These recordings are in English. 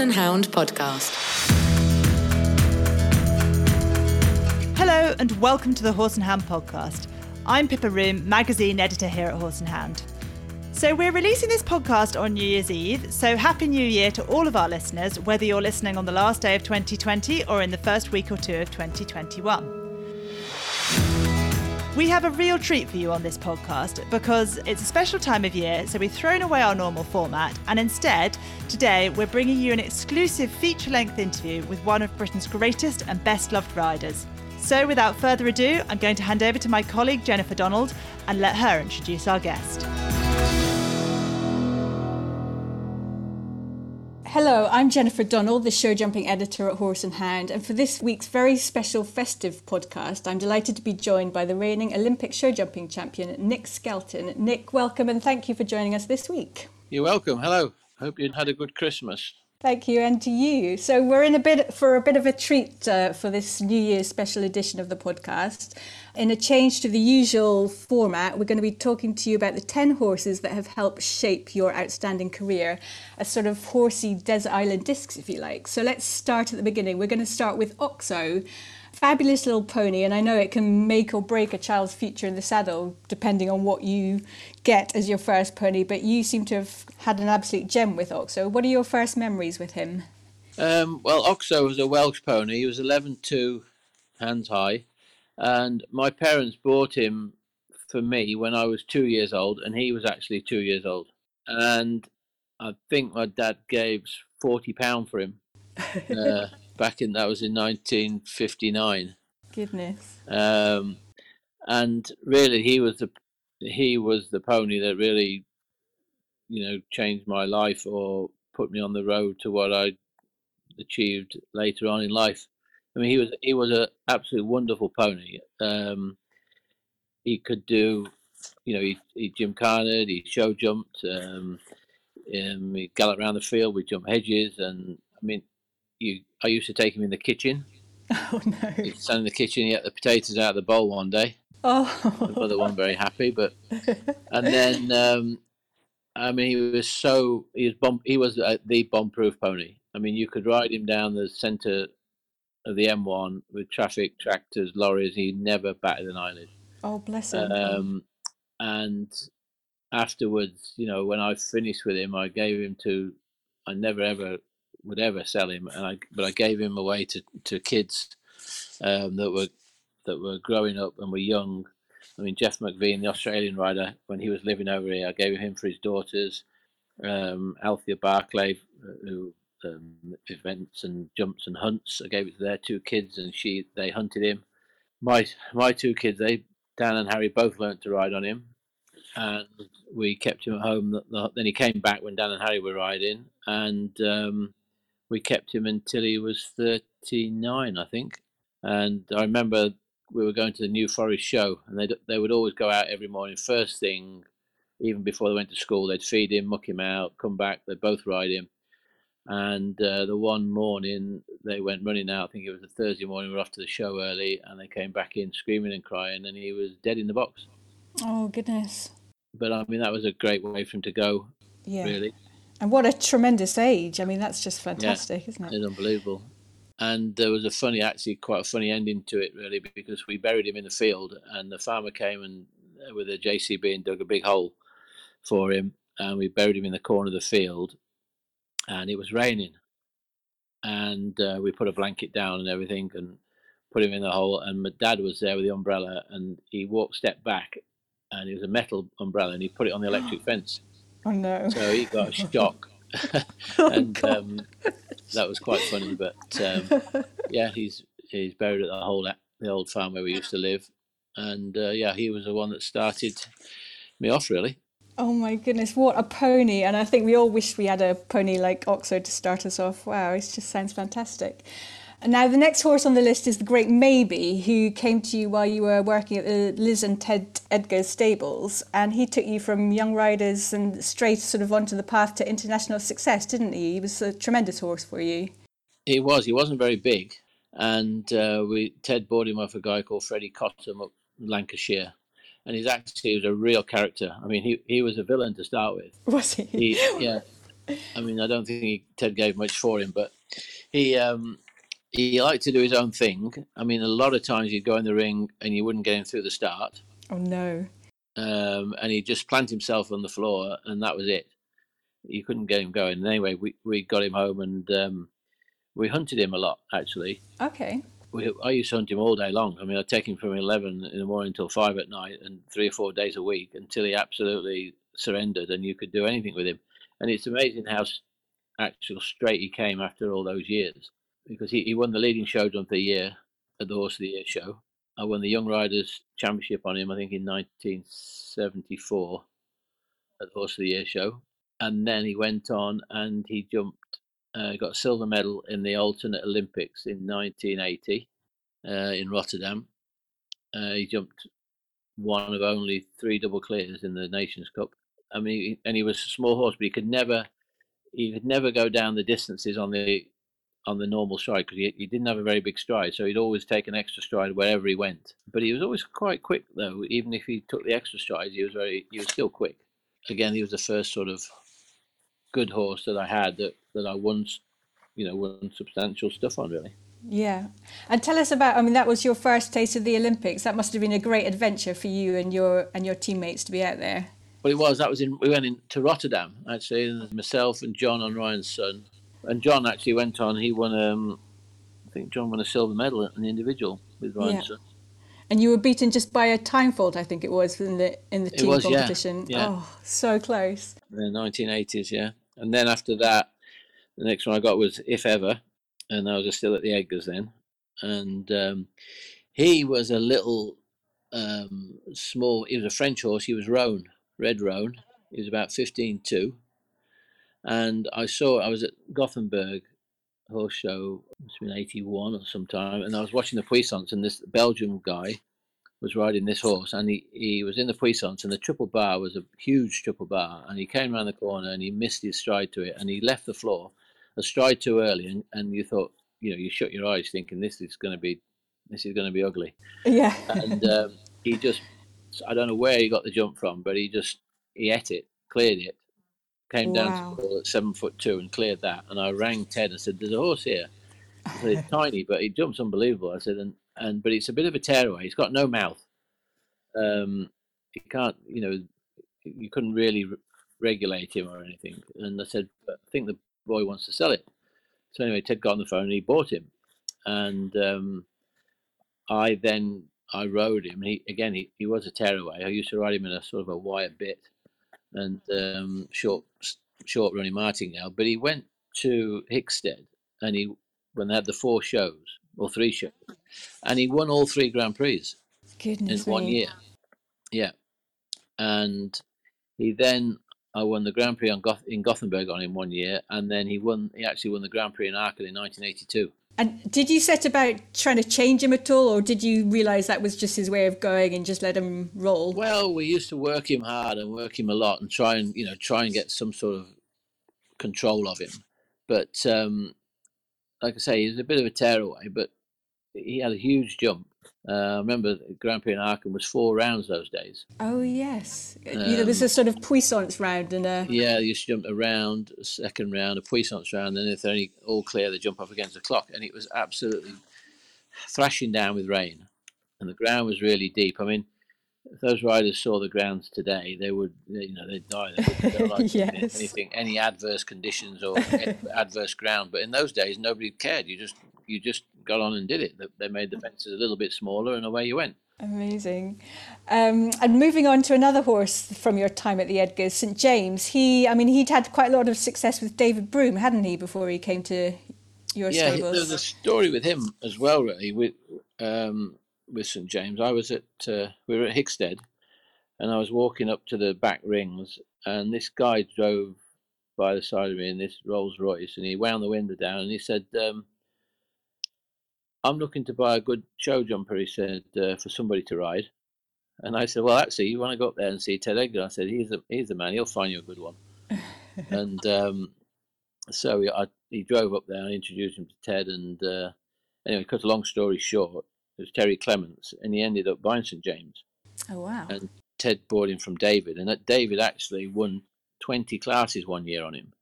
And Hound podcast. Hello and welcome to the Horse and Hound podcast. I'm Pippa Roome, magazine editor here at Horse and Hound. So, we're releasing this podcast on New Year's Eve, so Happy New Year to all of our listeners, whether you're listening on the last day of 2020 or in the first week or two of 2021. We have a real treat for you on this podcast because it's a special time of year, so we've thrown away our normal format and instead, today we're bringing you an exclusive feature length interview with one of Britain's greatest and best loved riders. So, without further ado, I'm going to hand over to my colleague Jennifer Donald and let her introduce our guest. Hello, I'm Jennifer Donald, the show jumping editor at Horse and Hound, and for this week's very special festive podcast, I'm delighted to be joined by the reigning Olympic show jumping champion, Nick Skelton. Nick, welcome and thank you for joining us this week. You're welcome. Hello. Hope you had a good Christmas. Thank you, and to you. So we're in a bit for a bit of a treat uh, for this New Year's special edition of the podcast. In a change to the usual format, we're going to be talking to you about the ten horses that have helped shape your outstanding career, a sort of horsey desert island discs, if you like. So let's start at the beginning. We're going to start with Oxo fabulous little pony, and I know it can make or break a child's future in the saddle depending on what you get as your first pony. But you seem to have had an absolute gem with Oxo. What are your first memories with him? Um, well, Oxo was a Welsh pony. He was 11'2 hands high, and my parents bought him for me when I was two years old, and he was actually two years old. And I think my dad gave forty pound for him. Uh, back in that was in 1959. Goodness. Um, and really, he was the he was the pony that really, you know, changed my life or put me on the road to what I achieved later on in life. I mean, he was he was an absolute wonderful pony. Um, he could do, you know, he, he gymkhanaed, he show jumped, um, um, he galloped around the field, we jump hedges, and I mean, you, I used to take him in the kitchen. Oh no! He'd stand in the kitchen, he ate the potatoes out of the bowl one day. Oh. The wasn't very happy, but and then um, I mean, he was so he was bomb, he was uh, the bomb-proof pony. I mean, you could ride him down the centre of the M1 with traffic, tractors, lorries. He never batted an eyelid. Oh, bless him. Um, and afterwards, you know, when I finished with him, I gave him to. I never ever would ever sell him, and I but I gave him away to to kids um, that were that were growing up and were young. I mean, Jeff McVean, the Australian rider, when he was living over here, I gave him for his daughters. Um, Althea Barclay, who um, events and jumps and hunts, I gave it to their two kids, and she they hunted him. My my two kids, they Dan and Harry, both learnt to ride on him, and we kept him at home. Then he came back when Dan and Harry were riding, and um, we kept him until he was 39, I think. And I remember we were going to the New Forest show, and they they would always go out every morning. First thing, even before they went to school, they'd feed him, muck him out, come back. They'd both ride him. And uh, the one morning they went running out. I think it was a Thursday morning. We were off to the show early, and they came back in screaming and crying, and he was dead in the box. Oh goodness. But I mean, that was a great way for him to go. Yeah. Really. And what a tremendous age. I mean, that's just fantastic, yeah, isn't it? It's unbelievable. And there was a funny, actually, quite a funny ending to it, really, because we buried him in the field, and the farmer came and uh, with a JCB and dug a big hole for him, and we buried him in the corner of the field, and it was raining, and uh, we put a blanket down and everything, and put him in the hole, and my dad was there with the umbrella, and he walked step back, and it was a metal umbrella, and he put it on the electric fence. Oh no! So he got a shock, Oh, and um, that was quite funny. But um, yeah, he's he's buried at the whole the old farm where we used to live, and uh, yeah, he was the one that started me off really. Oh my goodness, what a pony! And I think we all wish we had a pony like Oxo to start us off. Wow, it just sounds fantastic. And now the next horse on the list is the Great Maybe, who came to you while you were working at the Liz and Ted Edgar stables, and he took you from young riders and straight sort of onto the path to international success, didn't he? He was a tremendous horse for you. He was. He wasn't very big, and uh, we Ted bought him off a guy called Freddie Cottam up Lancashire, and he's actually he was a real character. I mean, he he was a villain to start with. Was he? he yeah, I mean, I don't think he, Ted gave much for him, but he um, he liked to do his own thing. I mean, a lot of times he'd go in the ring and you wouldn't get him through the start. Oh no! Um, and he'd just plant himself on the floor, and that was it. You couldn't get him going. And anyway, we we got him home, and um, we hunted him a lot actually. Okay. We, I used to hunt him all day long. I mean, I'd take him from eleven in the morning till five at night, and three or four days a week until he absolutely surrendered, and you could do anything with him. And it's amazing how actual straight he came after all those years because he, he won the leading show jump of the year at the Horse of the Year show. I won the Young Riders Championship on him, I think, in 1974 at the Horse of the Year show. And then he went on and he jumped, uh, got a silver medal in the alternate Olympics in 1980 uh, in Rotterdam. Uh, he jumped one of only three double clears in the Nations Cup. I mean, and he was a small horse, but he could never, he could never go down the distances on the on the normal stride because he, he didn't have a very big stride, so he'd always take an extra stride wherever he went. But he was always quite quick, though. Even if he took the extra strides, he was very he was still quick. Again, he was the first sort of good horse that I had that that I won, you know, won substantial stuff on really. Yeah, and tell us about. I mean, that was your first taste of the Olympics. That must have been a great adventure for you and your and your teammates to be out there. Well, it was. That was in. We went into Rotterdam actually. Myself and John and Ryan's son and John actually went on. He won. Um, I think John won a silver medal in the individual with Ryan. Yeah. And you were beaten just by a time fault, I think it was in the in the team was, competition. Yeah. Yeah. Oh, so close. The 1980s, yeah. And then after that, the next one I got was If Ever, and I was still at the Edgars then. And um, he was a little um, small. He was a French horse. He was roan, red roan. He was about 15 2 and I saw I was at Gothenburg horse show. It's been eighty one or sometime, and I was watching the puissance, and this Belgian guy was riding this horse, and he, he was in the puissance, and the triple bar was a huge triple bar, and he came around the corner and he missed his stride to it, and he left the floor a stride too early, and, and you thought, you know, you shut your eyes thinking this is going to be, this is going to be ugly. Yeah. and um, he just, I don't know where he got the jump from, but he just he ate it, cleared it, came down wow. to at seven foot two and cleared that. And I rang Ted and said, "There's a horse here. It's tiny, but he jumps unbelievable." I said, "And and but it's a bit of a tearaway. He's got no mouth. Um, he can't, you know, you couldn't really re- regulate him or anything." And I said, "I think the boy wants to sell it." So anyway, Ted got on the phone and he bought him, and um, I then I rode him. He again, he, he was a tearaway. I used to ride him in a sort of a wire bit and um, short short running martingale. But he went to Hickstead and he when they had the four shows or three shows, and he won all three Grand Prix Goodness in one year. Yeah, and he then I won the Grand Prix Goth- in Gothenburg on him one year, and then he won. He actually won the Grand Prix in Aachen in 1982. And did you set about trying to change him at all, or did you realise that was just his way of going and just let him roll? Well, we used to work him hard and work him a lot, and try and you know try and get some sort of control of him. But um, like I say, he's a bit of a tearaway, but he had a huge jump, uh, I remember Grand Prix in Aachen was four rounds those days. Oh yes, um, there was a sort of puissance round and a yeah. You jumped a round, a second round, a puissance round, and if they're only all clear, they jump off against the clock, and it was absolutely thrashing down with rain, and the ground was really deep. I mean, if those riders saw the grounds today, they would, you know, they'd die. They like yes. anything, any adverse conditions or adverse ground. But in those days, nobody cared. You just, you just got on and did it. They made the fences a little bit smaller, and away you went. Amazing. Um, and moving on to another horse from your time at the Edgars, St James. He, I mean, he'd had quite a lot of success with David Broom, hadn't he, before he came to your yeah, stables? Yeah, there's a story with him as well, really. With um, with St James, I was at uh, we were at Hickstead, and I was walking up to the back rings, and this guy drove by the side of me in this Rolls Royce, and he wound the window down, and he said. Um, I'm looking to buy a good show jumper, he said, uh, for somebody to ride. And I said, well, actually, you want to go up there and see Ted Edgar? I said, he's the, he's the man. He'll find you a good one. and um, so I, he drove up there and introduced him to Ted. And uh, anyway, cut a long story short, it was Terry Clements, and he ended up buying St. James. Oh, wow. And Ted bought him from David. And that David actually won 20 classes one year on him.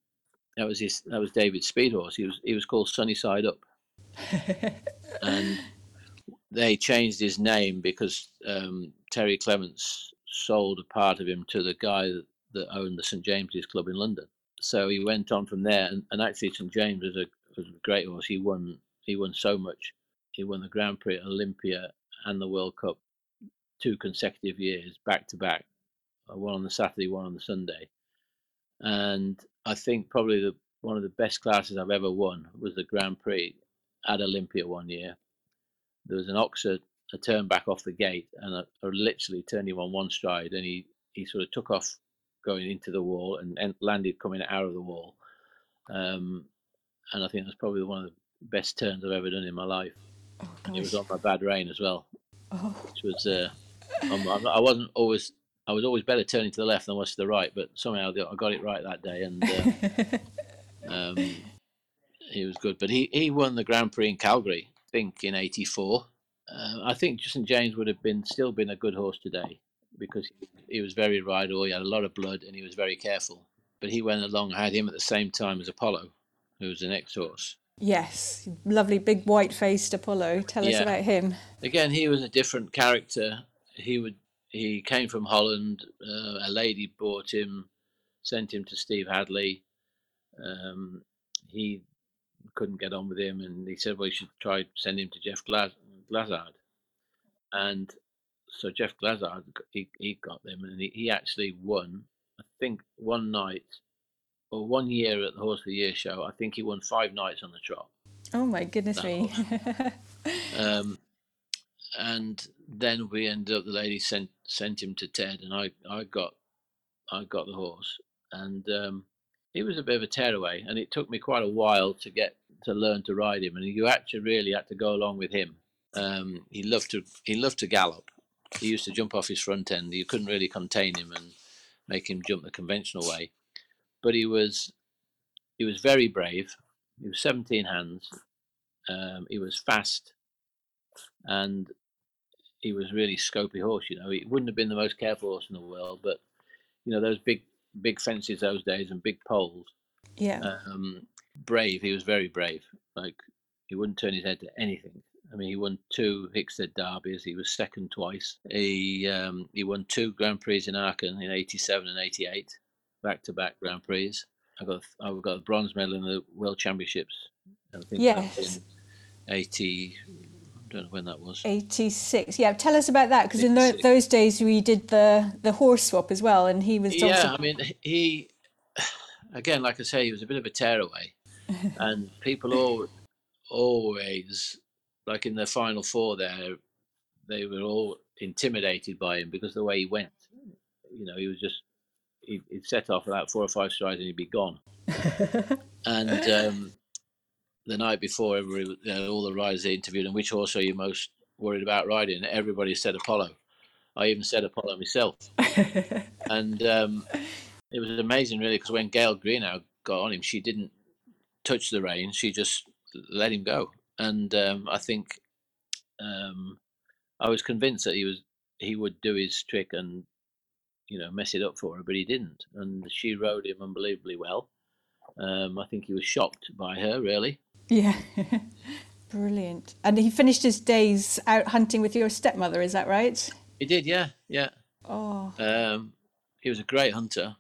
that was his that was David's speed horse. He was he was called Sunnyside Up, and they changed his name because um, Terry Clements sold a part of him to the guy that, owned the St James's Club in London. So he went on from there, and, and actually St James was a was a great horse. He won he won so much. He won the Grand Prix Olympia and the World Cup two consecutive years back to back, uh, one on the Saturday, one on the Sunday. And I think probably the one of the best classes I've ever won was the Grand Prix at Olympia one year. There was an oxer, a turn back off the gate and I, I literally turned him on one stride and he, he sort of took off going into the wall and, and landed coming out of the wall. Um, and I think that's probably one of the best turns I've ever done in my life. Oh, it was on my bad rein as well, oh. which was uh, I wasn't always I was always better turning to the left than I was to the right, but somehow I got it right that day, and uh, um, he was good. But he, he won the Grand Prix in Calgary, I think, in '84. Uh, I think St James would have been still been a good horse today because he, he was very rideable. He had a lot of blood, and he was very careful. But he went along, had him at the same time as Apollo, who was the next horse. Yes, lovely big white faced Apollo. Tell yeah. us about him. Again, he was a different character. He would he came from Holland. Uh, a lady bought him, sent him to Steve Hadley. Um, he couldn't get on with him, and he said, "Well, you should try send him to Jeff Glaz- Glazzard." And so Geoff Glazzard, he, he got them, and he, he actually won. I think one night or one year at the Horse of the Year show, I think he won five nights on the trot. Oh my goodness me! um, and then we ended up. The lady sent sent him to Ted, and I I got I got the horse, and um, he was a bit of a tearaway, and it took me quite a while to get to learn to ride him, and you actually really had to go along with him. Um, he loved to he loved to gallop. He used to jump off his front end. You couldn't really contain him and make him jump the conventional way, but he was he was very brave. He was 17 hands. Um, he was fast, and he was really scopy horse. You know, he wouldn't have been the most careful horse in the world, but you know those big big fences those days and big poles. Yeah. Um, brave. He was very brave. Like he wouldn't turn his head to anything. I mean, he won two Hickstead derbies. He was second twice. He um, he won two Grand Prix in Aachen in '87 and '88, back to back Grand Prix. I got I got a bronze medal in the World Championships. I think yes. 80 I don't know when that was. 86. Yeah, tell us about that because in the, those days we did the the horse swap as well, and he was. Yeah, I mean, he again, like I say, he was a bit of a tearaway, and people all always like in the final four there, they were all intimidated by him because the way he went. You know, he was just he'd, he'd set off about four or five strides and he'd be gone. and um, the night before, everybody, uh, all the riders they interviewed, and which horse are you most worried about riding? Everybody said Apollo. I even said Apollo myself. and um, it was amazing, really, because when Gail Greenough got on him, she didn't touch the reins; she just let him go. And um, I think um, I was convinced that he was he would do his trick and you know mess it up for her, but he didn't. And she rode him unbelievably well. Um, I think he was shocked by her, really. Yeah. Brilliant. And he finished his days out hunting with your stepmother, is that right? He did, yeah, yeah. Oh. Um, he was a great hunter,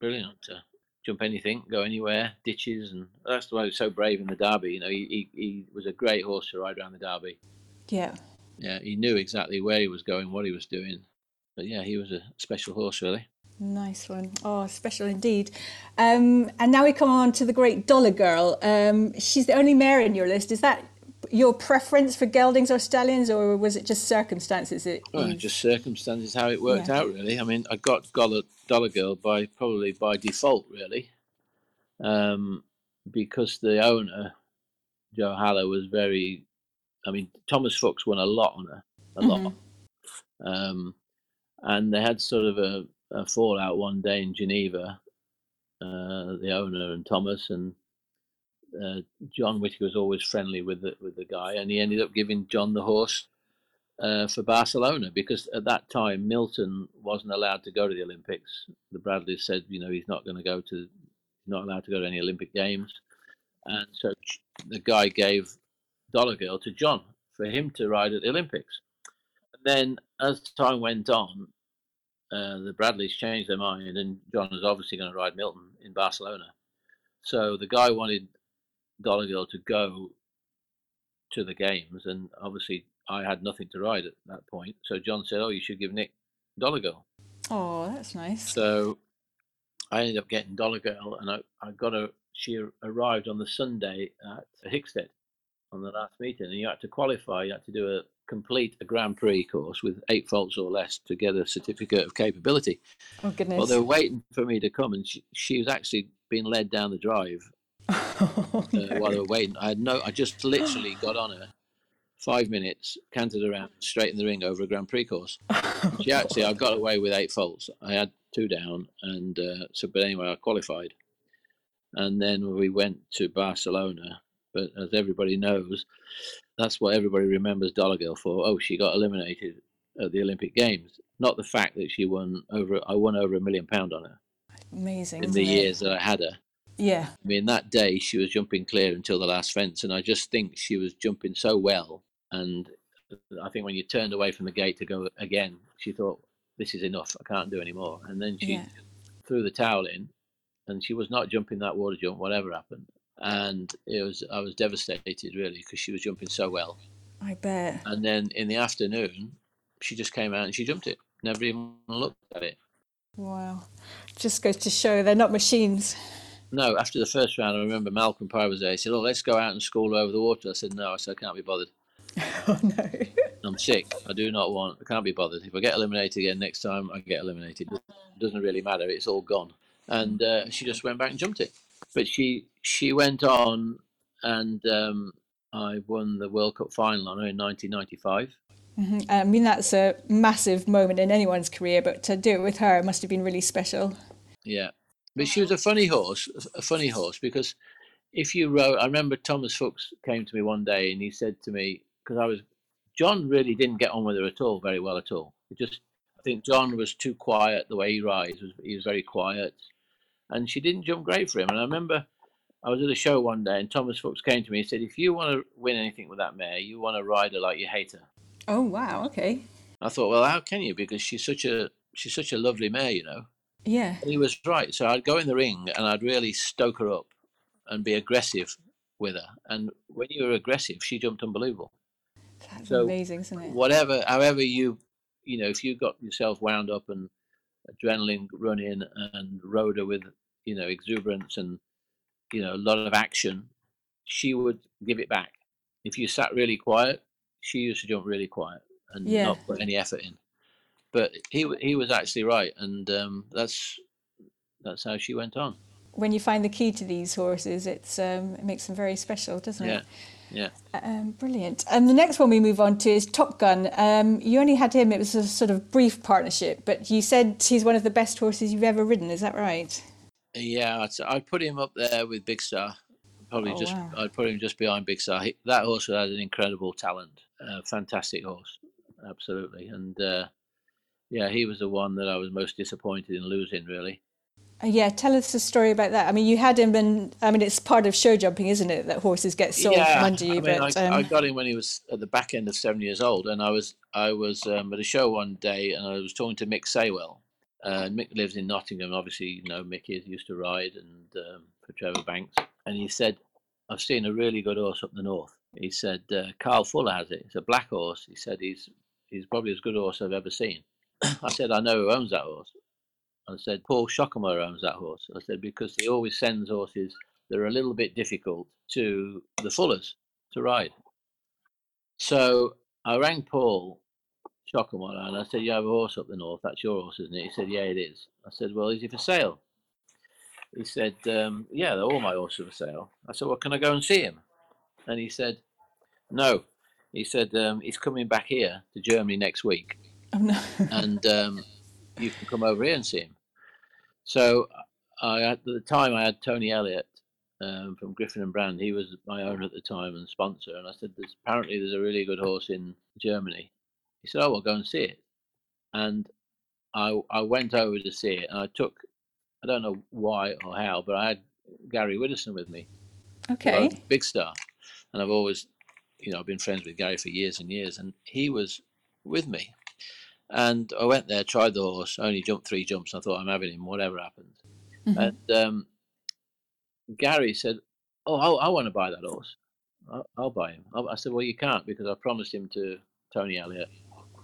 brilliant hunter. Jump anything, go anywhere, ditches, and that's why he was so brave in the Derby. You know, he, he, he was a great horse to ride around the Derby. Yeah. Yeah, he knew exactly where he was going, what he was doing. But yeah, he was a special horse, really. Nice one. Oh, special indeed. Um, and now we come on to the great Dollar Girl. Um, she's the only mare in your list. Is that your preference for geldings or stallions, or was it just circumstances? It well, just circumstances how it worked yeah. out, really. I mean, I got Dollar, Dollar Girl by probably by default, really, um, because the owner, Joe Haller, was very. I mean, Thomas Fuchs won a lot on her, a mm-hmm. lot, um, and they had sort of a a fallout one day in Geneva, uh, the owner and Thomas and uh, John Whitaker was always friendly with the, with the guy, and he ended up giving John the horse uh, for Barcelona because at that time Milton wasn't allowed to go to the Olympics. The Bradleys said, you know, he's not going to go to, not allowed to go to any Olympic Games. And so the guy gave Dollar Girl to John for him to ride at the Olympics. And then as time went on, uh, the Bradleys changed their mind, and John was obviously going to ride Milton in Barcelona. So the guy wanted Dollar Girl to go to the games, and obviously I had nothing to ride at that point. So John said, "Oh, you should give Nick Dollar Girl." Oh, that's nice. So I ended up getting Dollar Girl, and I, I got her. She arrived on the Sunday at Hickstead on the last meeting, and you had to qualify. You had to do a complete a Grand Prix course with eight faults or less to get a certificate of capability. Oh goodness! Well, they were waiting for me to come, and she, she was actually being led down the drive oh, uh, no. while they were waiting. I had no. I just literally got on her. Five minutes, cantered around straight in the ring over a Grand Prix course. She actually, I got away with eight faults. I had two down, and uh, so. But anyway, I qualified, and then we went to Barcelona. But as everybody knows, that's what everybody remembers Dollar Girl for. Oh, she got eliminated at the Olympic Games. Not the fact that she won over. I won over a million pound on her Amazing. in the it? years that I had her. Yeah. I mean, that day she was jumping clear until the last fence, and I just think she was jumping so well. And uh, I think when you turned away from the gate to go again, she thought, "This is enough. I can't do any more." And then she Yeah. threw the towel in, and she was not jumping that water jump, whatever happened. And it was I was devastated really because she was jumping so well. I bet. And then in the afternoon, she just came out and she jumped it. Never even looked at it. Wow. Just goes to show they're not machines. No, after the first round, I remember Malcolm Pye was there. He said, "Oh, let's go out and school over the water." I said, "No," I said, "I can't be bothered. Oh no. I'm sick. I do not want. I can't be bothered. If I get eliminated again next time, I get eliminated. It doesn't really matter. It's all gone." And uh, she just went back and jumped it. But she she went on, and um, I won the World Cup final on her in 1995. Mhm. I mean, that's a massive moment in anyone's career, but to do it with her must have been really special. Yeah, but she was a funny horse, a funny horse because if you rode, I remember Thomas Fuchs came to me one day and he said to me because I was John really didn't get on with her at all, very well at all. It just I think John was too quiet the way he rides. He was very quiet, and she didn't jump great for him. And I remember I was at a show one day and Thomas Fuchs came to me and said, "If you want to win anything with that mare, you want to ride her like you hate her." Oh wow. Okay. I thought, well, how can you? Because she's such a she's such a lovely mare, you know. Yeah. And he was right. So I'd go in the ring and I'd really stoke her up and be aggressive with her. And when you were aggressive, she jumped unbelievable. That's So, amazing, isn't it? Whatever, however you, you know, if you got yourself wound up and adrenaline running and rode her with, you know, exuberance and, you know, a lot of action, she would give it back. If you sat really quiet, she used to jump really quiet and Yeah. not put any effort in. But he he was actually right, and um, that's that's how she went on. When you find the key to these horses, it's um, it makes them very special, doesn't Yeah, it? yeah. Um, brilliant. And the next one we move on to is Top Gun. Um, you only had him; it was a sort of brief partnership, but you said he's one of the best horses you've ever ridden. Is that right? Yeah, I'd, I'd put him up there with Big Star. Probably Oh, just wow. I'd put him just behind Big Star. He, that horse has an incredible talent, uh, fantastic horse, absolutely. And uh, yeah, he was the one that I was most disappointed in losing. Really, Uh, yeah, tell us a story about that. I mean, you had him, and I mean, it's part of show jumping, isn't it? That horses get sold from under you. I mean, but I, um, I got him when he was at the back end of seven years old, and I was I was um, at a show one day, and I was talking to Mick Saywell. Uh, Mick lives in Nottingham. Obviously, you know Mick is used to ride and um, for Trevor Banks, and he said, "I've seen a really good horse up the north." He said, uh, "Carl Fuller has it. It's a black horse." He said, "He's he's probably as good a horse I've ever seen." I said, "I know who owns that horse." I said, Paul Schockemöhle owns that horse. I said, because he always sends horses that are a little bit difficult to the Fullers to ride. So I rang Paul Schockemöhle and I said, You have a horse up the north. That's your horse, isn't it? He said, Yeah, it is. I said, Well, is he for sale? He said, um, Yeah, they're all my horses for sale. I said, Well, can I go and see him? And he said, No. He said, um, He's coming back here to Germany next week oh, no. and um, you can come over here and see him. So I at the time I had Tony Elliott um, from Griffin and Brand. He was my owner at the time and sponsor. And I said, "There's apparently there's a really good horse in Germany." He said, "Oh, well, go and see it." And I I went over to see it, and I took I don't know why or how, but I had Gary Widdowson with me. Okay. Big Star, and I've always, you know, I've been friends with Gary for years and years, and he was with me. And I went there, tried the horse, only jumped three jumps. I thought I'm having him, whatever happens. Mhm. And um, Gary said, "Oh, I, I want to buy that horse. I'll, I'll buy him." I, I said, "Well, you can't because I promised him to Tony Elliott.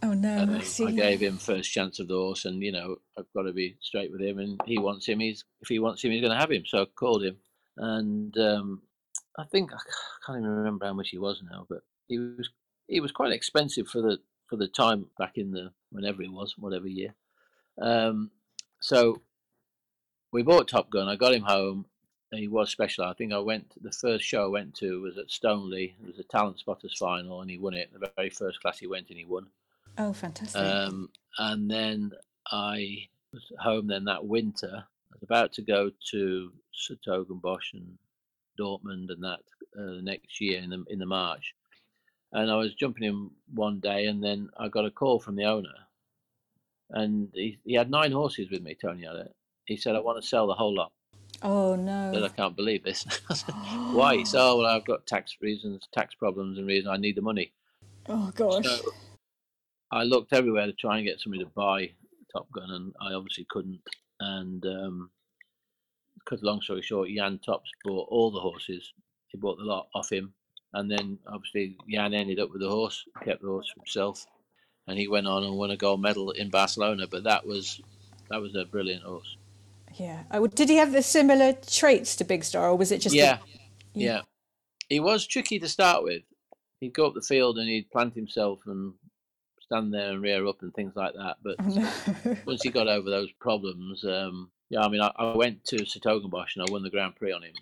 Oh no. I. I gave him first chance of the horse, and you know I've got to be straight with him. And he wants him. He's if he wants him, he's going to have him. So I called him, and um, I think I can't even remember how much he was now, but he was he was quite expensive for the for the time back in the whenever it was, whatever year. Um, so we bought Top Gun. I got him home. And he was special. I think I went. The first show I went to was at Stoneleigh. It was a talent spotters final, and he won it. The very first class he went in, he won. Oh, fantastic. Um, and then I was home then that winter. I was about to go to Bosch and Dortmund and that uh, the next year in the in the March. And I was jumping in one day, and then I got a call from the owner, and he, he had nine horses with me. Tony had it. He said, "I want to sell the whole lot." oh I said, no. "I can't believe this." I Why? He said, "Oh, well, I've got tax reasons, tax problems, and reasons I need the money." Oh gosh. So I looked everywhere to try and get somebody to buy Top Gun, and I obviously couldn't. And um, cut a long story short, Jan Tops bought all the horses. He bought the lot off him, and then obviously Jan ended up with the horse, kept the horse for himself, and he went on and won a gold medal in Barcelona. But that was that was a brilliant horse. Yeah. Oh, did he have the similar traits to Big Star, or was it just? a- yeah, Yeah. yeah. He was tricky to start with. He'd go up the field and he'd plant himself and stand there and rear up and things like that. But no. once he got over those problems, um, yeah, I mean, I, I went to 's-Hertogenbosch and I won the Grand Prix on him.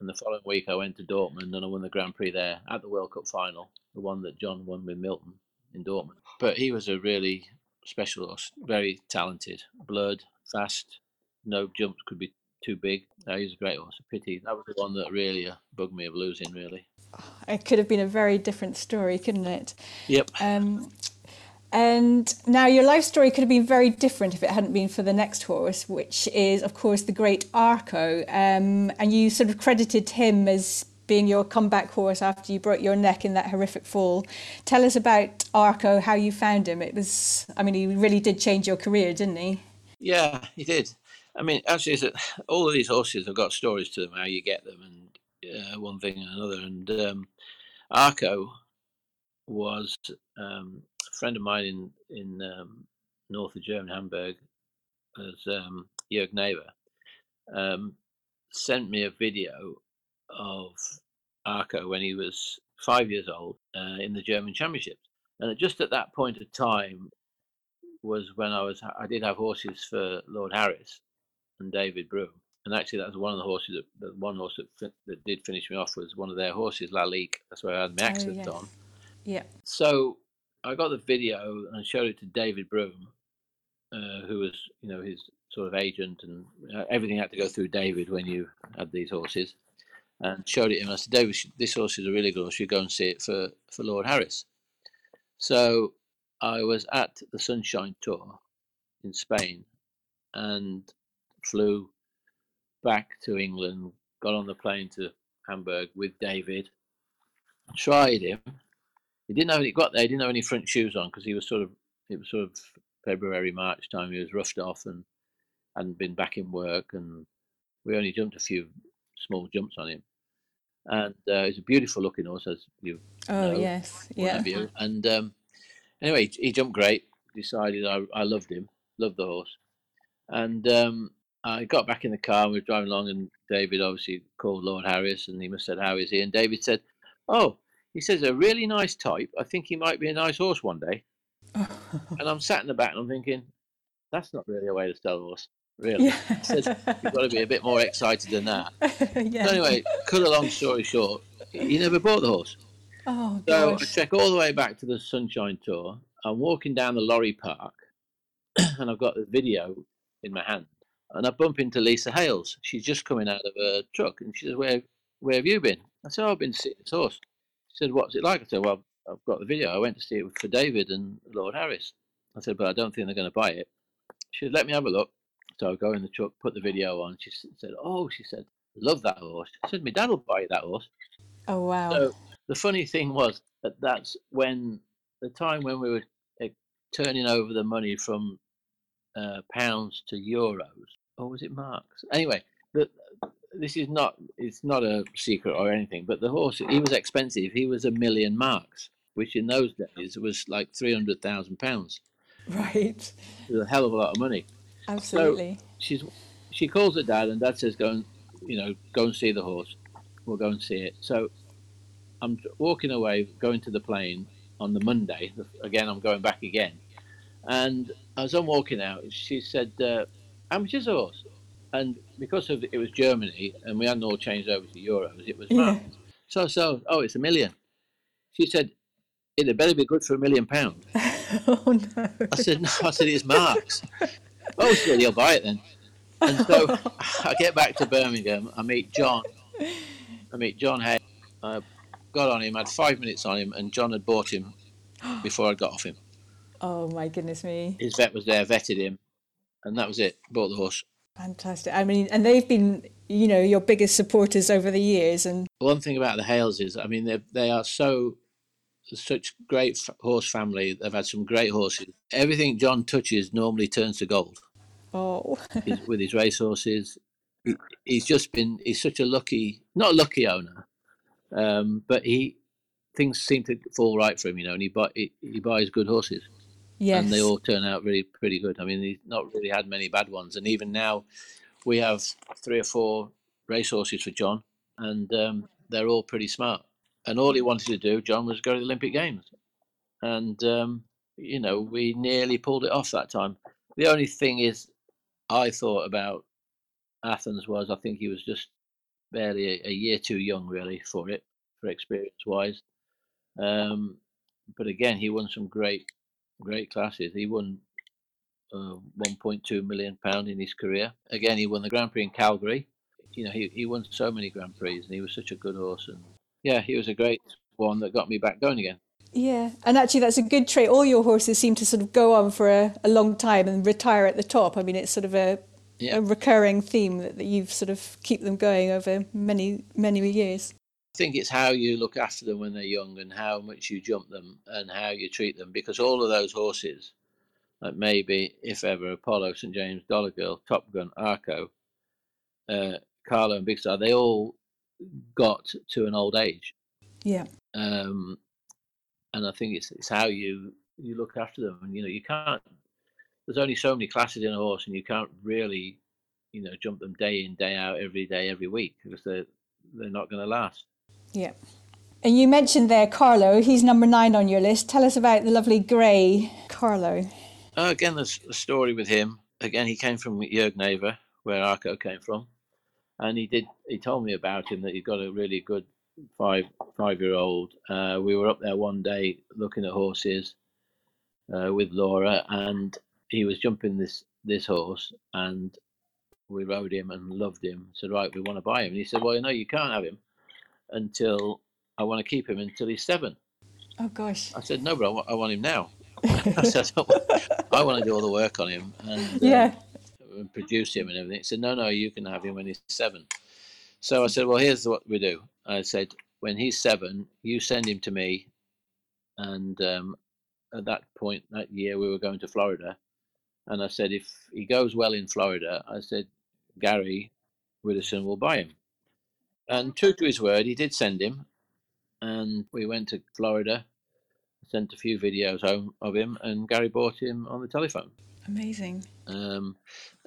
And the following week, I went to Dortmund and I won the Grand Prix there at the World Cup final, the one that John won with Milton in Dortmund. But he was a really special horse, very talented, blood, fast, no jumps could be too big. No, he was a great horse. A pity that was the one that really uh, bugged me of losing. Really. it could have been a very different story, couldn't it? Yep. Um, and now your life story could have been very different if it hadn't been for the next horse, which is, of course, the great Arko. Um, and you sort of credited him as being your comeback horse after you broke your neck in that horrific fall. Tell us about Arko, how you found him. It was, I mean, he really did change your career, didn't he? Yeah, he did. I mean, actually, all of these horses have got stories to them, how you get them, and uh, one thing and another. And um, Arko was um, a friend of mine in in um, north of Germany, Hamburg, as um, Jörg Naeve, um, sent me a video of Arko when he was five years old uh, in the German Championships. And just at that point of time was when I was I did have horses for Lord Harris and David Broom. And actually, that was one of the horses. That, the one horse that, that did finish me off was one of their horses, La Ligue. That's where I had my Oh, accident yes. on. Yeah. So I got the video and showed it to David Broom, uh, who was, you know, his sort of agent, and uh, everything had to go through David when you had these horses. And showed it him. I said, David, this horse is a really good horse. You go and see it for for Lord Harris. So I was at the Sunshine Tour in Spain, and flew back to England. Got on the plane to Hamburg with David. Tried him. He didn't have any. Got there. He didn't have any front shoes on because he was sort of. It was sort of February, March time. He was roughed off and hadn't been back in work, and we only jumped a few small jumps on him. And uh, he's a beautiful looking horse, as you Oh, No, yes. Yeah. And um, anyway, he, he jumped great. Decided I, I loved him, loved the horse. And um, I got back in the car and we were driving along, and David obviously called Lord Harris and he must have said, How is he? And David said, Oh, he says, a really nice type. I think he might be a nice horse one day. And I'm sat in the back and I'm thinking, That's not really a way to sell a horse, really. yeah. He says, You've got to be a bit more excited than that. yeah. So anyway, cut a long story short, he never bought the horse. Oh, So I check all the way back to the Sunshine Tour. I'm walking down the lorry park, and I've got the video in my hand, and I bump into Lisa Hales. She's just coming out of a truck, and she says, "Where, where have you been?" I said, oh, "I've been seeing this horse." Said, "What's it like?" I said, "Well, I've got the video. I went to see it for David and Lord Harris." I said, "But I don't think they're going to buy it." She said, "Let me have a look." So I go in the truck, put the video on. She said, "Oh," she said, love that horse. I said, my dad will buy that horse. Oh wow! So the funny thing was that that's when the time when we were uh, turning over the money from uh, pounds to euros, or was it marks? Anyway, the, this is not it's not a secret or anything, but the horse he was expensive. He was a million marks, which in those days was like three hundred thousand pounds. Right. It was a hell of a lot of money. Absolutely. So she's she calls her dad, and dad says, "Go and you know go and see the horse. We'll go and see it." So I'm walking away, going to the plane on the Monday. Again, I'm going back again, and as I'm walking out, she said, uh, "How much is a horse?" And because of it was Germany, and we hadn't all changed over to euros, it was Yeah. So so, oh, it's a million. She said, "It had better be good for a million pounds." oh no. I said, no, I said, it's Mark's. oh, she said, he'll buy it then. And so I get back to Birmingham. I meet John. I meet John Hay. I got on him, had five minutes on him, and John had bought him before I got off him. Oh my goodness me. His vet was there, vetted him, and that was it. Bought the horse. Fantastic. I mean, and they've been, you know, your biggest supporters over the years. And One thing about the Hales is, I mean, they they are so such great f- horse family. They've had some great horses. Everything John touches normally turns to gold. oh, with his race horses. He, he's just been he's such a lucky not a lucky owner, um, but he things seem to fall right for him, you know, and he buy he, he buys good horses yes. and they all turn out really pretty good. I mean, he's not really had many bad ones, and even now we have three or four race horses for John, and um, they're all pretty smart. And all he wanted to do, John, was go to the Olympic Games, and um, you know we nearly pulled it off that time. The only thing is, I thought about Athens was I think he was just barely a, a year too young really for it, for experience wise. Um, but again, he won some great, great classes. He won uh, 1.2 million pound in his career. Again, he won the Grand Prix in Calgary. You know, he, he won so many Grand Prix, and he was such a good horse. And yeah, he was a great one that got me back going again. Yeah, and actually, that's a good trait. All your horses seem to sort of go on for a, a long time and retire at the top. I mean, it's sort of a, Yeah. a recurring theme that, that you've sort of keep them going over many, many years. I think it's how you look after them when they're young and how much you jump them and how you treat them because all of those horses, like maybe if ever Apollo, St James, Dollar Girl, Top Gun, Arko, uh, Carlo, and Big Star, they all got to an old age. Yeah, Um, and I think it's it's how you you look after them. And you know, you can't. There's only so many classes in a horse, and you can't really, you know, jump them day in, day out, every day, every week because they're they're not going to last. Yeah. And you mentioned there Carlo. He's number nine on your list. Tell us about the lovely grey Carlo. Uh, again, there's a story with him. Again, he came from Jörg Naeve, where Arko came from, and he did. He told me about him that he got a really good five five year old. Uh, we were up there one day looking at horses uh, with Laura, and he was jumping this this horse, and we rode him and loved him. Said, right, we want to buy him. And he said, well, no, you can't have him until I want to keep him until he's seven. Oh gosh. I said, no, but I wa- I want him now. I said, I want to do all the work on him and, uh, Yeah. and produce him and everything. He said, no, no, you can have him when he's seven. So I said, well, here's what we do. I said, when he's seven, you send him to me. And um, at that point, that year, we were going to Florida. And I said, if he goes well in Florida, I said, Gary Widdowson will buy him. And true to his word, he did send him. And we went to Florida, sent a few videos home of him, and Gary bought him on the telephone. Amazing. Um,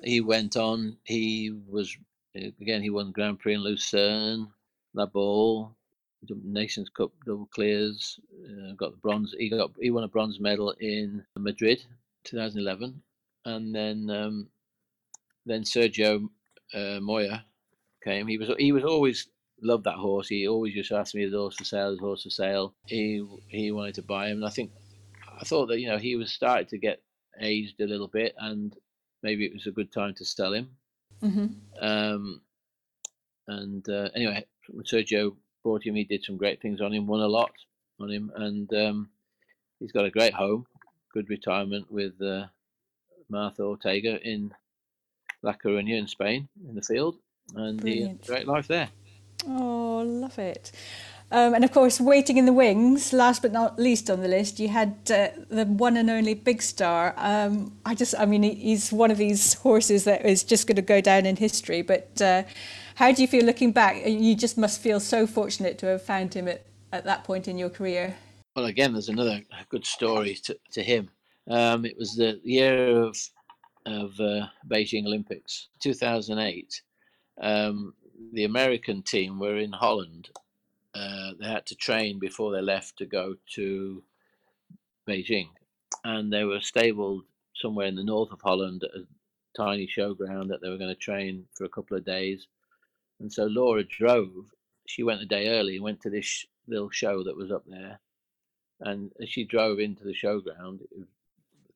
he went on. He was again. He won Grand Prix in Lucerne, La Baule, Nations Cup double clears. Uh, got the bronze. He got. He won a bronze medal in Madrid, 2011, and then um, then Sergio uh, Moya came. He was. He was always loved that horse. He always used to ask me, "Is the horse for sale? Is horse for sale?" He he wanted to buy him, and I think I thought that you know he was starting to get aged a little bit, and maybe it was a good time to sell him. hmm Um, and uh, anyway, when Sergio bought him, he did some great things on him, won a lot on him, and um, he's got a great home, good retirement with uh, Marta Ortega in La Coruña in Spain in the field. And a great life there. Oh, love it. Um, and of course, waiting in the wings, last but not least on the list, you had uh, the one and only Big Star. Um, I just, I mean, he's one of these horses that is just going to go down in history. But uh, how do you feel looking back? You just must feel so fortunate to have found him at, at that point in your career. Well, again, there's another good story to, to him. Um, it was the year of of uh, Beijing Olympics, 2008. Um, the American team were in Holland. Uh, they had to train before they left to go to Beijing, and they were stabled somewhere in the north of Holland at a tiny showground that they were going to train for a couple of days. And so Laura drove. She went a day early and went to this little show that was up there. And as she drove into the showground,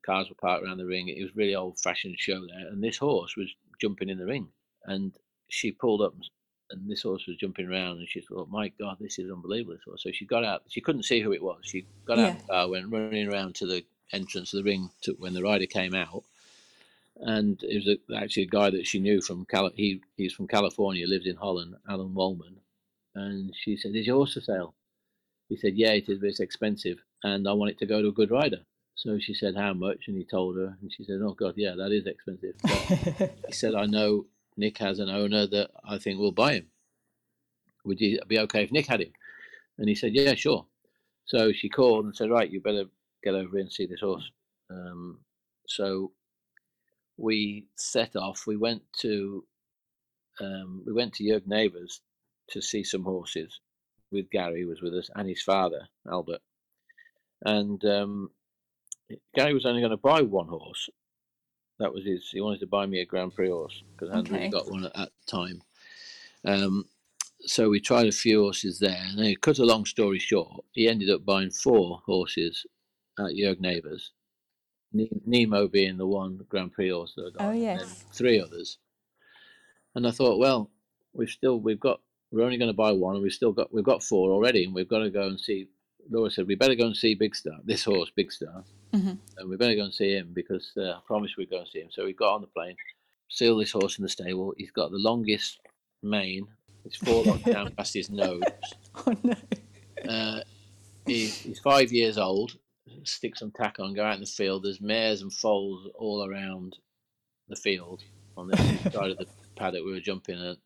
cars were parked around the ring. It was really old fashioned show there, and this horse was jumping in the ring. And she pulled up and this horse was jumping around and she thought, My God, this is unbelievable. So she got out. She couldn't see who it was. She got yeah. out the car, went running around to the entrance of the ring to, when the rider came out. And it was a, actually a guy that she knew from Cali- he he's from California, lives in Holland, Alan Wolman. And she said, "Is your horse for sale?" He said, "Yeah, it is, but it's expensive, and I want it to go to a good rider." So she said, "How much?" And he told her, and she said, "Oh God, yeah, that is expensive." he said, "I know Nick has an owner that I think will buy him. Would you be okay if Nick had him? And he said, Yeah, sure. So she called and said, Right, you better get over here and see this horse. Um, so we set off. We went to um, we went to Jörg Naeve's to see some horses with Gary was with us and his father Albert. And um, Gary was only going to buy one horse, that was his. He wanted to buy me a Grand Prix horse because I hadn't okay. really got one at that time. Um, so we tried a few horses there, and to cut a long story short, he ended up buying four horses at Jörg Naeve's. Nemo being the one Grand Prix horse that I got, oh yes, three others. And I thought, well, we've still we've got we're only going to buy one, and we've still got we've got four already, and we've got to go and see. Laura said we better go and see Big Star, this horse, Big Star. Mm-hmm. And we better go and see him because uh, I promised we'd go and see him. So we got on the plane, seal this horse in the stable. He's got the longest mane. It's four forelock down past his nose. Oh no! Uh, he, he's five years old. Stick some tack on, go out in the field. There's mares and foals all around the field on the side of the paddock we were jumping at.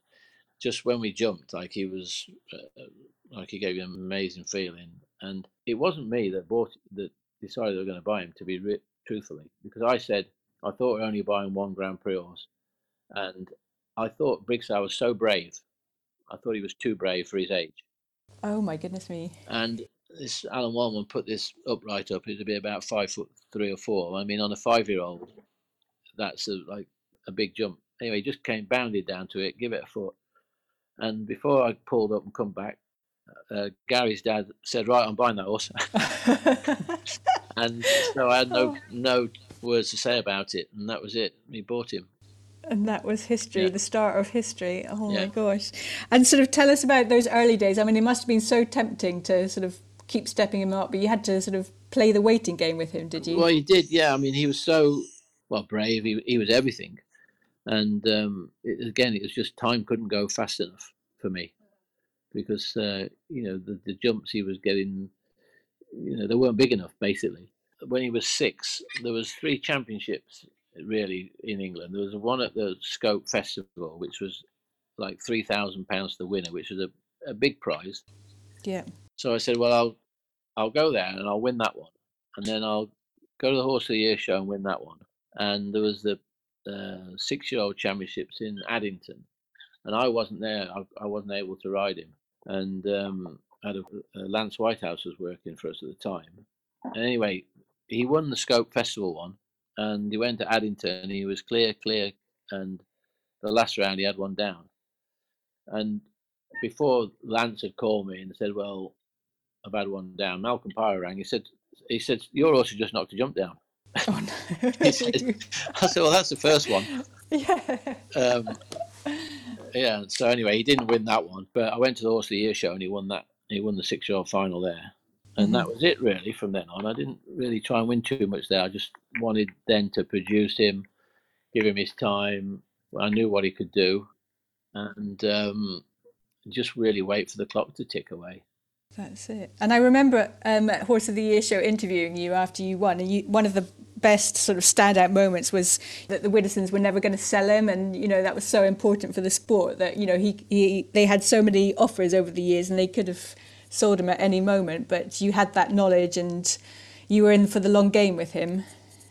Just when we jumped, like he was, uh, like he gave you an amazing feeling. And it wasn't me that bought that decided they were going to buy him, to be re- truthfully, because I said I thought we are only buying one Grand Prix horse, and I thought Big Star was so brave. I thought he was too brave for his age. Oh my goodness me! And this Alan Wolman put this upright up. It'd be about five foot three or four. I mean, on a five-year-old, that's a, like a big jump. Anyway, he just came bounded down to it, give it a foot, and before I pulled up and come back, uh, Gary's dad said, "Right, I'm buying that horse," and so I had no oh. no words to say about it, and that was it. We bought him. And that was history, yeah. the start of history. Oh yeah. my gosh! And sort of tell us about those early days. I mean, it must have been so tempting to sort of keep stepping him up, but you had to sort of play the waiting game with him, did you? Well, you did. Yeah. I mean, he was so well brave. He he was everything, and um, it, again, it was just time couldn't go fast enough for me because uh, you know the, the jumps he was getting, you know, they weren't big enough. Basically, when he was six, there was three championships really in England. There was one at the Scope Festival, which was like three thousand pounds to the winner, which was a, a big prize. Yeah. So I said, well, I'll I'll go there and I'll win that one, and then I'll go to the Horse of the Year show and win that one. And there was the uh, six-year-old championships in Addington, and I wasn't there. I, I wasn't able to ride him, and um, had a, uh, Lance Whitehouse was working for us at the time. And anyway, he won the Scope Festival one, and he went to Addington. He was clear, clear, and the last round he had one down. And before Lance had called me and said, "Well, I've had one down," Malcolm Pyrah rang. He said, "He said your horse just knocked a jump down." Oh no! said, I said, "Well, that's the first one." Yeah. Um, yeah. So anyway, he didn't win that one, but I went to the Horse of the Year show and he won that. He won the six-year-old final there, and mm-hmm. that was it really. From then on, I didn't really try and win too much there. I just wanted then to produce him, give him his time. I knew what he could do, and um, just really wait for the clock to tick away. That's it. And I remember um, at Horse of the Year show interviewing you after you won, and you, one of the best sort of standout moments was that the Widdowsons were never going to sell him, and you know that was so important for the sport that you know he, he they had so many offers over the years, and they could have sold him at any moment, but you had that knowledge and you were in for the long game with him.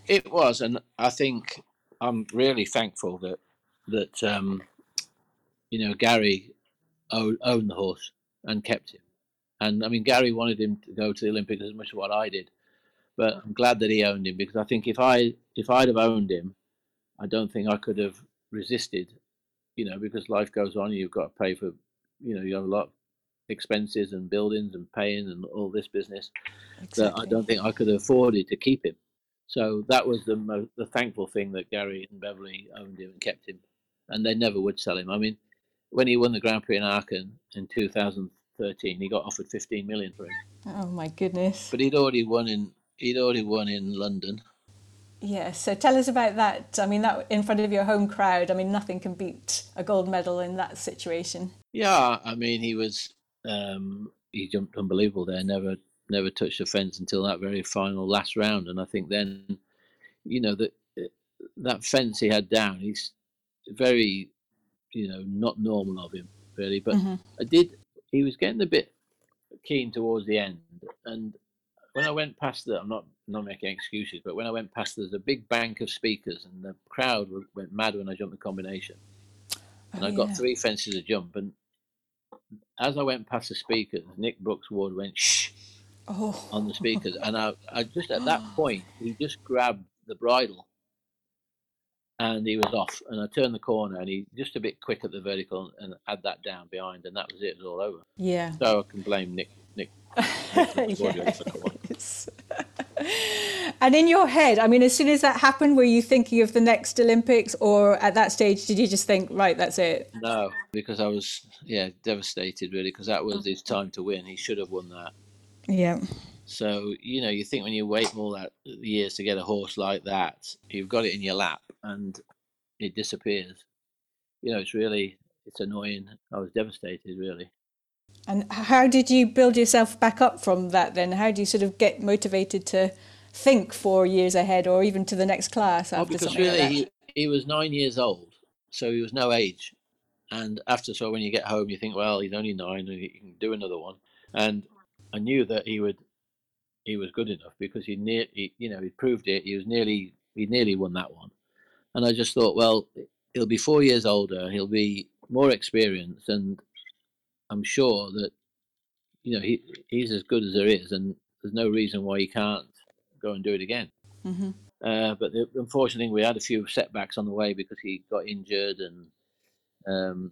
It was, and I think I'm really thankful that that um, you know Gary owned the horse and kept him. And I mean, Gary wanted him to go to the Olympics as much as what I did, but I'm glad that he owned him because I think if I if I'd have owned him, I don't think I could have resisted. You know, because life goes on, you've got to pay for, you know, you have a lot of expenses and buildings and paying and all this business exactly. that I don't think I could have afforded to keep him. So that was the most, the thankful thing that Gary and Beverly owned him and kept him, and they never would sell him. I mean, when he won the Grand Prix in Aachen in 2000 13, he got offered 15 million for him. Oh my goodness! But he'd already won in he'd already won in London. Yeah, so tell us about that. I mean, that in front of your home crowd. I mean, nothing can beat a gold medal in that situation. Yeah, I mean, he was um, he jumped unbelievable there. Never never touched the fence until that very final last round, and I think then, you know, that that fence he had down. He's very, you know, not normal of him really. But mm-hmm. I did he was getting a bit keen towards the end. And when I went past the, I'm not not making excuses, but when I went past, there's a big bank of speakers, and the crowd went mad when I jumped the combination. And oh, I got yeah. three fences to jump, and as I went past the speakers, Nick Brooks Ward went shh oh. on the speakers, and I, I just at that point he just grabbed the bridle and he was off. And I turned the corner, and he just a bit quick at the vertical and had that down behind, and that was it. It was all over. Yeah. So I can blame Nick. Nick. Nick yes. and in your head, I mean, as soon as that happened, were you thinking of the next Olympics, or at that stage, did you just think, right, that's it? No, because I was, yeah, devastated really, because that was his time to win. He should have won that. Yeah. So you know, you think when you wait all that years to get a horse like that, you've got it in your lap and it disappears. You know, it's really it's annoying. I was devastated, really. And how did you build yourself back up from that? Then, how do you sort of get motivated to think four years ahead, or even to the next class after well, something really like he, he was nine years old, so he was no age. And after, so when you get home, you think, well, he's only nine, and he can do another one. And I knew that he would he was good enough because he near he, you know he proved it. He was nearly he nearly won that one, and I just thought, well, he'll be four years older. He'll be more experienced, and I'm sure that you know he he's as good as there is, and there's no reason why he can't go and do it again. Mm-hmm. Uh, but the unfortunate thing, we had a few setbacks on the way because he got injured and um,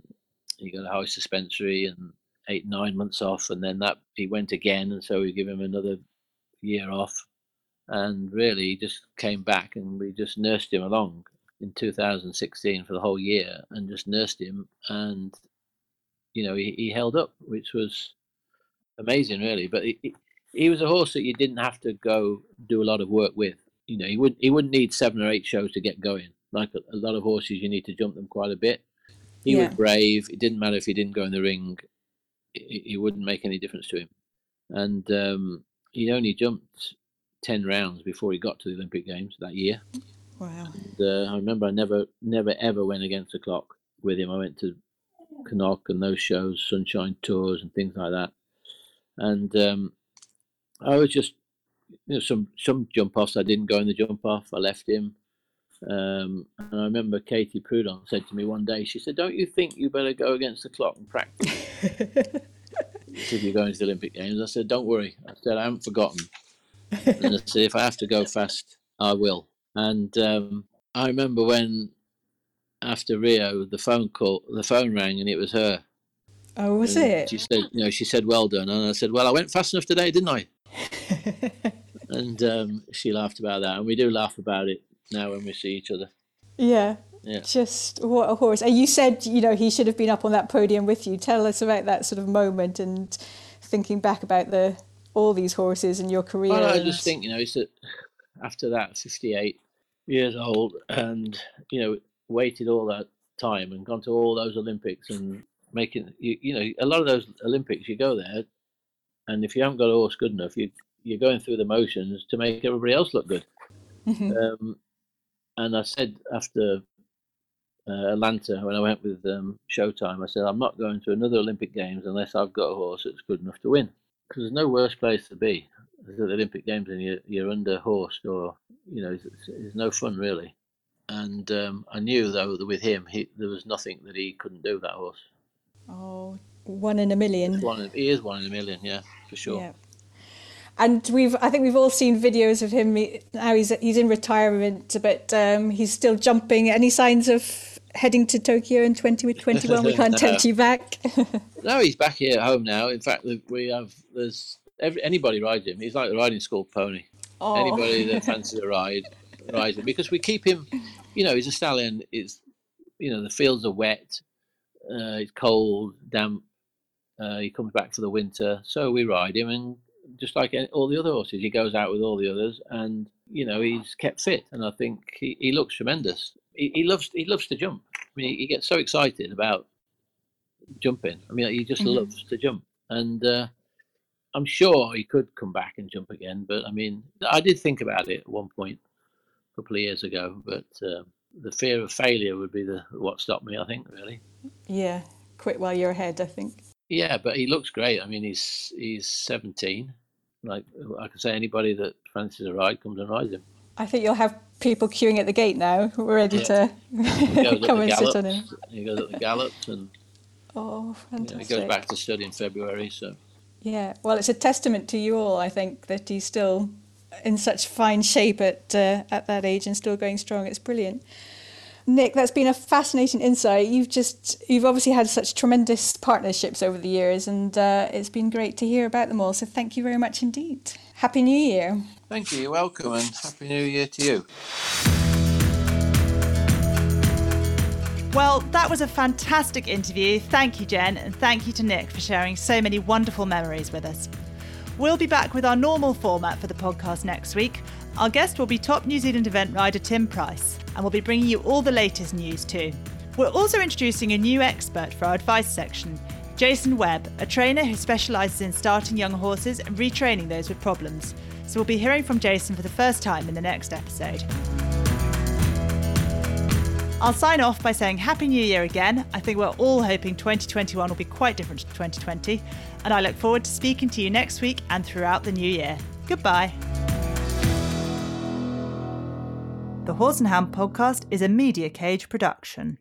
he got a high suspensory and eight nine months off, and then that he went again, and so we give him another year off, and really just came back and we just nursed him along in 2016 for the whole year and just nursed him and you know he, he held up which was amazing really. But he, he was a horse that you didn't have to go do a lot of work with. You know he wouldn't he wouldn't need seven or eight shows to get going. Like a, a lot of horses you need to jump them quite a bit. He yeah. was brave. It didn't matter if he didn't go in the ring. It, it wouldn't make any difference to him. And um, he only jumped 10 rounds before he got to the Olympic Games that year. Wow. And, uh, I remember I never, never, ever went against the clock with him. I went to Knock and those shows, Sunshine Tours and things like that. And um, I was just, you know, some some jump offs I didn't go in the jump off. I left him. Um, and I remember Katie Prudent said to me one day, she said, "Don't you think you better go against the clock and practice?" if you're going to the Olympic Games. I said, don't worry. I said, I haven't forgotten. and I said, if I have to go fast, I will. And um, I remember when, after Rio, the phone call, the phone rang, and it was her. Oh, was and it? She said, you know, she said, well done. And I said, well, I went fast enough today, didn't I? and um, she laughed about that. And we do laugh about it now when we see each other. Yeah. Yeah. Just what a horse. And you said, you know, he should have been up on that podium with you. Tell us about that sort of moment and thinking back about the all these horses and your career. Well, I just think, you know, it's that after that, 58 years old, and, you know, waited all that time and gone to all those Olympics and making you, you know a lot of those Olympics you go there, and if you haven't got a horse good enough, you you're going through the motions to make everybody else look good. Mm-hmm. Um, and I said after uh, Atlanta when I went with um, Showtime, I said I'm not going to another Olympic Games unless I've got a horse that's good enough to win. Because there's no worse place to be at the Olympic Games and you're, you're under horsed or you know it's, it's no fun really. And um, I knew though that with him, he, there was nothing that he couldn't do. With that horse. Oh, one in a million. One, in, he is one in a million, yeah, for sure. Yeah. And we've, I think we've all seen videos of him. Now he's he's in retirement, but um, he's still jumping. Any signs of heading to Tokyo in 2021? We can't tempt you back. no, he's back here at home now. In fact, we have there's every, anybody rides him. He's like the riding school pony. Oh. Anybody that fancies a ride rides him because we keep him. You know, he's a stallion. It's you know the fields are wet. Uh, it's cold, damp. Uh, he comes back for the winter, so we ride him, and just like all the other horses, he goes out with all the others, and you know he's kept fit, and I think he, he looks tremendous. He, he loves he loves to jump. I mean, he, gets so excited about jumping. I mean, he just mm-hmm. loves to jump, and uh, I'm sure he could come back and jump again. But I mean, I did think about it at one point a couple of years ago, but uh, the fear of failure would be the what stopped me. I think really. Yeah, quit while you're ahead. I think. Yeah, but he looks great. I mean, he's he's 17. Like I can say, anybody that fancies a ride comes and rides him. I think you'll have people queuing at the gate now. We're ready yeah. to come and sit on him. He goes at the gallops and oh, fantastic! You know, he goes back to study in February. So yeah, well, it's a testament to you all. I think that he's still in such fine shape at uh, at that age and still going strong. It's brilliant. Nick, that's been a fascinating insight. You've just you've obviously had such tremendous partnerships over the years, and uh, it's been great to hear about them all. So thank you very much indeed. Happy New Year. Thank you. You're welcome, and Happy New Year to you. Well, that was a fantastic interview. Thank you, Jen, and thank you to Nick for sharing so many wonderful memories with us. We'll be back with our normal format for the podcast next week. Our guest will be top New Zealand event rider Tim Price, and we'll be bringing you all the latest news too. We're also introducing a new expert for our advice section, Jason Webb, a trainer who specialises in starting young horses and retraining those with problems. So we'll be hearing from Jason for the first time in the next episode. I'll sign off by saying Happy New Year again. I think we're all hoping 2021 will be quite different to 2020, and I look forward to speaking to you next week and throughout the new year. Goodbye. The Horse and Hound podcast is a Media Cage production.